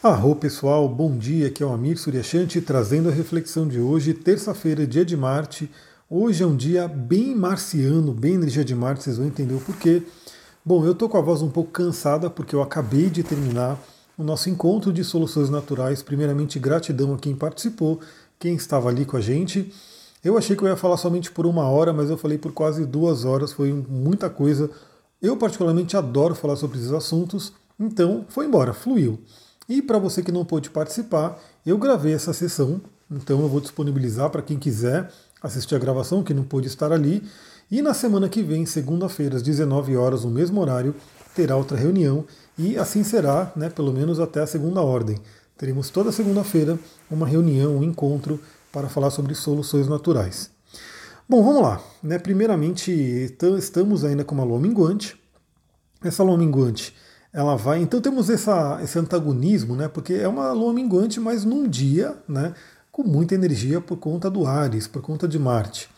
Arro pessoal, bom dia, aqui é o Amir Suryashanti trazendo a reflexão de hoje, terça-feira, dia de Marte. Hoje é um dia bem marciano, bem energia de Marte, vocês vão entender o porquê. Bom, eu tô com a voz um pouco cansada porque eu acabei de terminar o nosso encontro de soluções naturais. Primeiramente, gratidão a quem participou, quem estava ali com a gente. Eu achei que eu ia falar somente por uma hora, mas eu falei por quase duas horas, foi muita coisa. Eu particularmente adoro falar sobre esses assuntos, então foi embora, fluiu. E para você que não pôde participar, eu gravei essa sessão, então eu vou disponibilizar para quem quiser assistir a gravação, que não pôde estar ali. E na semana que vem, segunda-feira, às 19 horas, no mesmo horário, terá outra reunião e assim será, né, pelo menos até a segunda ordem. Teremos toda segunda-feira uma reunião, um encontro para falar sobre soluções naturais. Bom, vamos lá. Né? Primeiramente, estamos ainda com uma lua minguante. Essa lua minguante ela vai. Então temos essa, esse antagonismo, né? Porque é uma lua minguante, mas num dia, né? Com muita energia por conta do Ares, por conta de Marte.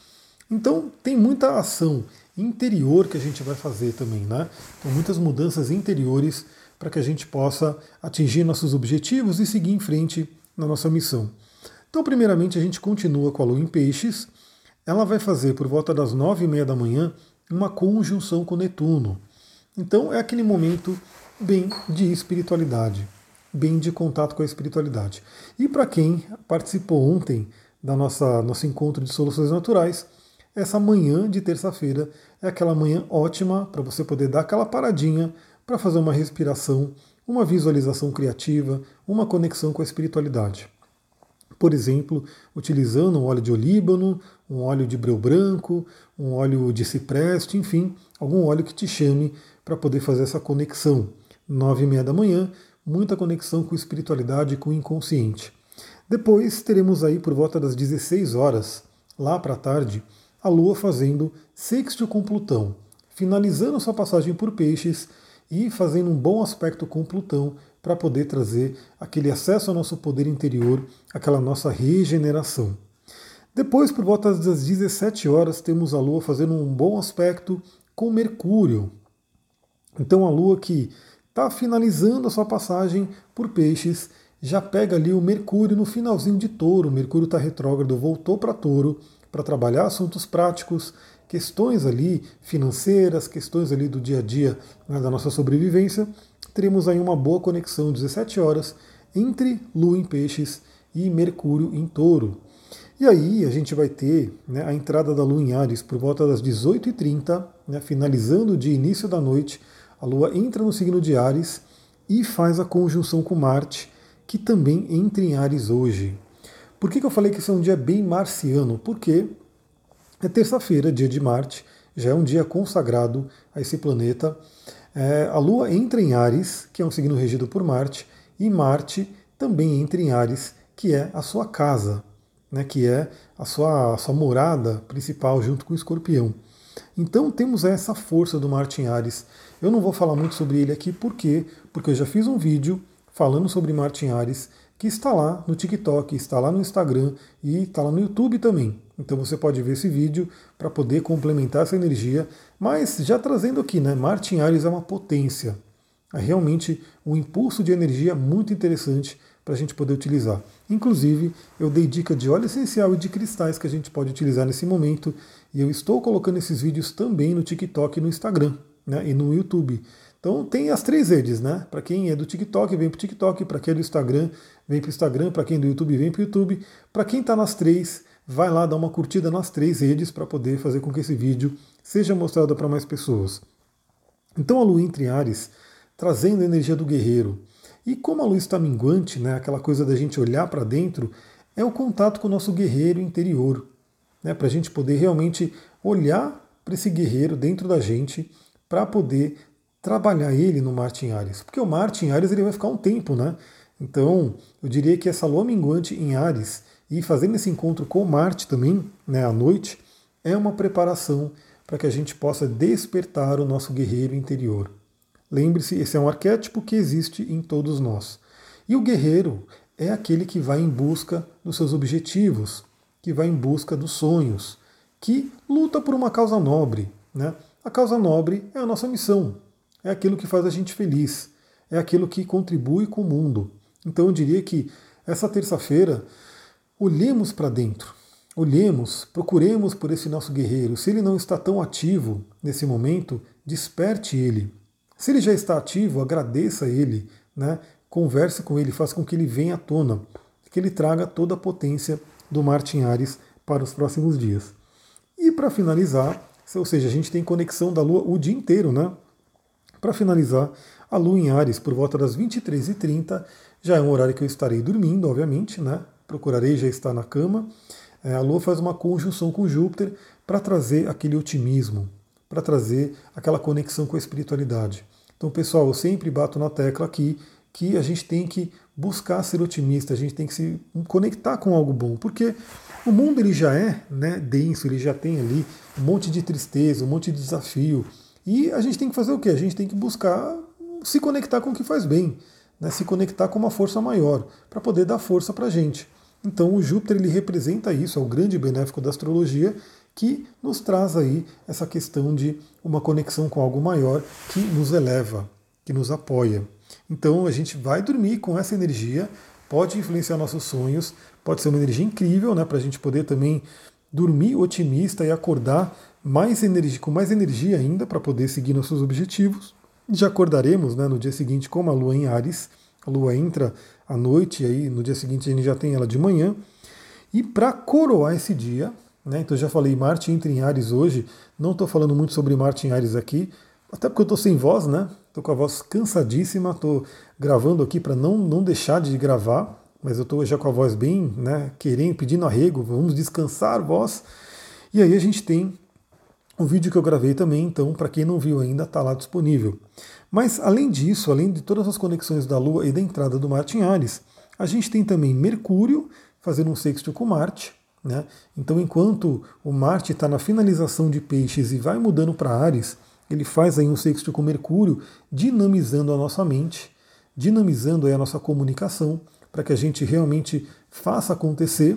Então tem muita ação interior que a gente vai fazer também, né? Então muitas mudanças interiores para que a gente possa atingir nossos objetivos e seguir em frente na nossa missão. Então, primeiramente, a gente continua com a Lua em Peixes. Ela vai fazer por volta das nove e meia da manhã uma conjunção com Netuno. Então, é aquele momento bem de espiritualidade, bem de contato com a espiritualidade. E para quem participou ontem da nossa nosso encontro de soluções naturais, essa manhã de terça-feira é aquela manhã ótima para você poder dar aquela paradinha para fazer uma respiração, uma visualização criativa, uma conexão com a espiritualidade. Por exemplo, utilizando um óleo de olíbano, um óleo de breu branco, um óleo de cipreste, enfim, algum óleo que te chame para poder fazer essa conexão nove e meia da manhã, muita conexão com espiritualidade e com o inconsciente. Depois teremos aí por volta das 16 horas, lá para a tarde, a Lua fazendo sexto com Plutão, finalizando sua passagem por Peixes e fazendo um bom aspecto com Plutão para poder trazer aquele acesso ao nosso poder interior, aquela nossa regeneração. Depois, por volta das 17 horas, temos a Lua fazendo um bom aspecto com Mercúrio. Então a Lua que está finalizando a sua passagem por peixes, já pega ali o Mercúrio no finalzinho de touro. Mercúrio está retrógrado, voltou para touro para trabalhar assuntos práticos, questões ali financeiras, questões ali do dia a dia né, da nossa sobrevivência. Teremos aí uma boa conexão, 17 horas, entre Lua em Peixes e Mercúrio em Touro. E aí a gente vai ter né, a entrada da Lua em Ares por volta das 18h30, né, finalizando de início da noite a Lua entra no signo de Ares e faz a conjunção com Marte, que também entra em Ares hoje. Por que, que eu falei que esse é um dia bem marciano? Porque é terça-feira, dia de Marte, já é um dia consagrado a esse planeta. É, a Lua entra em Ares, que é um signo regido por Marte, e Marte também entra em Ares, que é a sua casa, né, que é a sua, a sua morada principal junto com o escorpião. Então temos essa força do Martin Ares. Eu não vou falar muito sobre ele aqui, por quê? Porque eu já fiz um vídeo falando sobre Martin Ares, que está lá no TikTok, está lá no Instagram e está lá no YouTube também. Então você pode ver esse vídeo para poder complementar essa energia, mas já trazendo aqui, né? Martin Ares é uma potência. É realmente um impulso de energia muito interessante para a gente poder utilizar. Inclusive, eu dei dica de óleo essencial e de cristais que a gente pode utilizar nesse momento, e eu estou colocando esses vídeos também no TikTok e no Instagram, né, e no YouTube. Então tem as três redes, né? Para quem é do TikTok, vem para o TikTok, para quem é do Instagram, vem para o Instagram, para quem é do YouTube, vem para o YouTube. Para quem está nas três, vai lá dar uma curtida nas três redes para poder fazer com que esse vídeo seja mostrado para mais pessoas. Então a lua entre Ares, trazendo a energia do guerreiro, e como a luz está minguante, né, aquela coisa da gente olhar para dentro, é o contato com o nosso guerreiro interior. Né, para a gente poder realmente olhar para esse guerreiro dentro da gente, para poder trabalhar ele no Marte Ares. Porque o Marte Ares ele vai ficar um tempo, né? Então, eu diria que essa lua minguante em Ares e fazendo esse encontro com Marte também, né, à noite, é uma preparação para que a gente possa despertar o nosso guerreiro interior. Lembre-se, esse é um arquétipo que existe em todos nós. E o guerreiro é aquele que vai em busca dos seus objetivos, que vai em busca dos sonhos, que luta por uma causa nobre. Né? A causa nobre é a nossa missão, é aquilo que faz a gente feliz, é aquilo que contribui com o mundo. Então eu diria que essa terça-feira olhemos para dentro, olhemos, procuremos por esse nosso guerreiro. Se ele não está tão ativo nesse momento, desperte ele. Se ele já está ativo, agradeça ele, né? converse com ele, faça com que ele venha à tona, que ele traga toda a potência do Martin Ares para os próximos dias. E para finalizar, ou seja, a gente tem conexão da Lua o dia inteiro, né? Para finalizar, a Lua em Ares, por volta das 23h30, já é um horário que eu estarei dormindo, obviamente, né? Procurarei já estar na cama. É, a Lua faz uma conjunção com Júpiter para trazer aquele otimismo, para trazer aquela conexão com a espiritualidade. Então, pessoal, eu sempre bato na tecla aqui que a gente tem que buscar ser otimista, a gente tem que se conectar com algo bom, porque o mundo ele já é né, denso, ele já tem ali um monte de tristeza, um monte de desafio, e a gente tem que fazer o quê? A gente tem que buscar se conectar com o que faz bem, né, se conectar com uma força maior, para poder dar força para a gente. Então o Júpiter ele representa isso, é o grande benéfico da astrologia, que nos traz aí essa questão de uma conexão com algo maior que nos eleva, que nos apoia. Então a gente vai dormir com essa energia, pode influenciar nossos sonhos, pode ser uma energia incrível, né, para a gente poder também dormir otimista e acordar mais energia, com mais energia ainda para poder seguir nossos objetivos. Já acordaremos né, no dia seguinte com a lua em Ares. A lua entra à noite, e aí no dia seguinte a gente já tem ela de manhã. E para coroar esse dia, né, então já falei Marte entra em Ares hoje, não estou falando muito sobre Marte em Ares aqui, até porque eu estou sem voz, né? Estou com a voz cansadíssima, estou gravando aqui para não, não deixar de gravar, mas eu estou já com a voz bem, né, querendo, pedindo arrego, vamos descansar, voz. E aí a gente tem um vídeo que eu gravei também, então, para quem não viu ainda, está lá disponível. Mas, além disso, além de todas as conexões da Lua e da entrada do Marte em Ares, a gente tem também Mercúrio fazendo um sexto com Marte. Né? Então, enquanto o Marte está na finalização de Peixes e vai mudando para Ares, ele faz aí um sexto com Mercúrio, dinamizando a nossa mente, dinamizando a nossa comunicação, para que a gente realmente faça acontecer.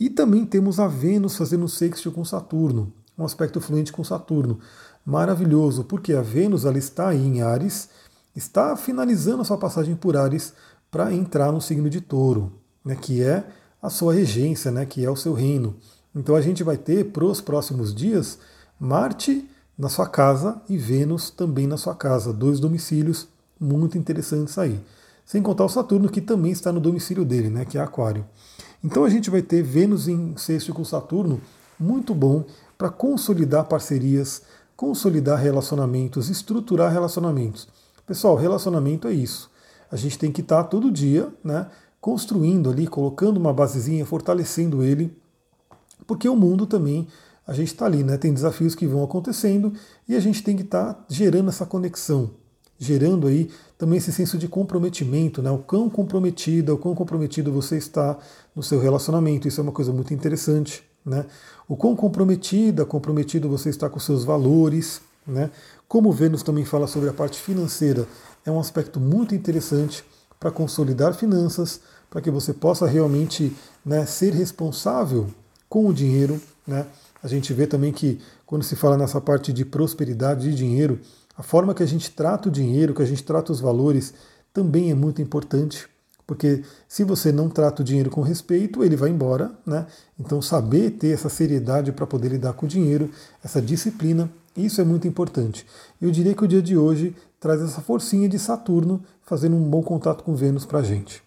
E também temos a Vênus fazendo um sexto com Saturno um aspecto fluente com Saturno. Maravilhoso, porque a Vênus ela está em Ares, está finalizando a sua passagem por Ares para entrar no signo de Touro, né, que é a sua regência, né, que é o seu reino. Então a gente vai ter para os próximos dias Marte na sua casa e Vênus também na sua casa, dois domicílios muito interessantes aí. Sem contar o Saturno, que também está no domicílio dele, né, que é Aquário. Então a gente vai ter Vênus em sexto com Saturno, muito bom para consolidar parcerias, consolidar relacionamentos, estruturar relacionamentos. Pessoal, relacionamento é isso. A gente tem que estar tá todo dia, né, construindo ali, colocando uma basezinha, fortalecendo ele, porque o mundo também a gente está ali, né? Tem desafios que vão acontecendo e a gente tem que estar tá gerando essa conexão, gerando aí também esse senso de comprometimento, né? O quão comprometida, o quão comprometido você está no seu relacionamento. Isso é uma coisa muito interessante. Né? O quão comprometida, comprometido você está com seus valores. Né? Como Vênus também fala sobre a parte financeira, é um aspecto muito interessante para consolidar finanças, para que você possa realmente né, ser responsável com o dinheiro. Né? A gente vê também que quando se fala nessa parte de prosperidade de dinheiro, a forma que a gente trata o dinheiro, que a gente trata os valores, também é muito importante. Porque se você não trata o dinheiro com respeito, ele vai embora, né? Então saber ter essa seriedade para poder lidar com o dinheiro, essa disciplina, isso é muito importante. Eu diria que o dia de hoje traz essa forcinha de Saturno fazendo um bom contato com Vênus para a gente.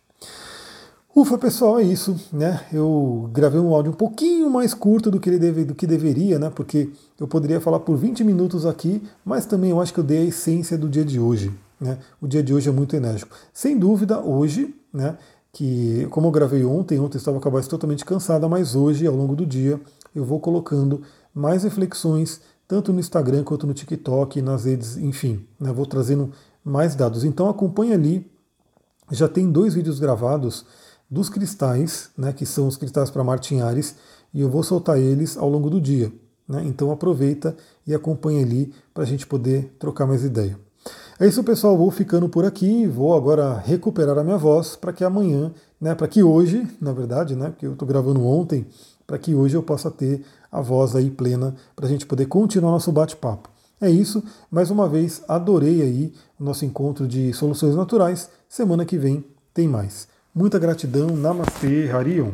Ufa, pessoal, é isso, né? Eu gravei um áudio um pouquinho mais curto do que ele deve, do que deveria, né? Porque eu poderia falar por 20 minutos aqui, mas também eu acho que eu dei a essência do dia de hoje. Né? O dia de hoje é muito enérgico. Sem dúvida, hoje, né, que como eu gravei ontem, ontem estava com a totalmente cansada, mas hoje, ao longo do dia, eu vou colocando mais reflexões, tanto no Instagram quanto no TikTok, nas redes, enfim, né, vou trazendo mais dados. Então acompanhe ali, já tem dois vídeos gravados dos cristais, né, que são os cristais para Martinhares, e eu vou soltar eles ao longo do dia. Né? Então aproveita e acompanhe ali para a gente poder trocar mais ideia. É isso, pessoal. Vou ficando por aqui. Vou agora recuperar a minha voz para que amanhã, né, para que hoje, na verdade, né, porque eu estou gravando ontem, para que hoje eu possa ter a voz aí plena para a gente poder continuar nosso bate-papo. É isso. Mais uma vez, adorei aí o nosso encontro de soluções naturais. Semana que vem tem mais. Muita gratidão, Namastê, Harion.